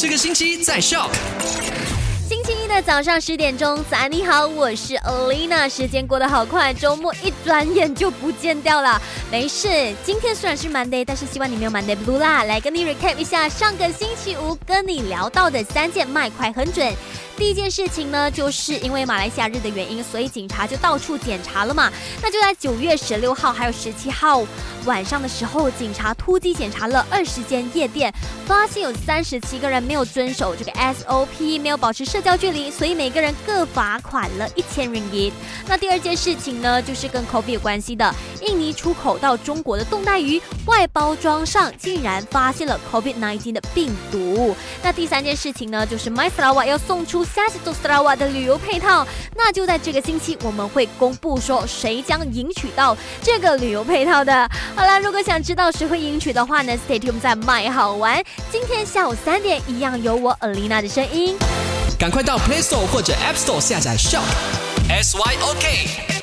这个星期在笑。星期一的早上十点钟，早安你好，我是 Alina。时间过得好快，周末一转眼就不见掉了。没事，今天虽然是 Monday，但是希望你没有 Monday Blue 啦。来跟你 recap 一下上个星期五跟你聊到的三件卖快很准。第一件事情呢，就是因为马来西亚日的原因，所以警察就到处检查了嘛。那就在九月十六号还有十七号晚上的时候，警察突击检查了二十间夜店，发现有三十七个人没有遵守这个 SOP，没有保持社交距离，所以每个人各罚款了一千 ringgit。那第二件事情呢，就是跟 COVID 有关系的，印尼出口到中国的冻带鱼外包装上竟然发现了 COVID-19 的病毒。那第三件事情呢，就是 My Sarawak 要送出。下次做 Sarawak 的旅游配套，那就在这个星期，我们会公布说谁将赢取到这个旅游配套的。好了，如果想知道谁会赢取的话呢，Stay Tune 在卖好玩。今天下午三点，一样有我 Alina 的声音。赶快到 Play Store 或者 App Store 下载 Shop S Y O K。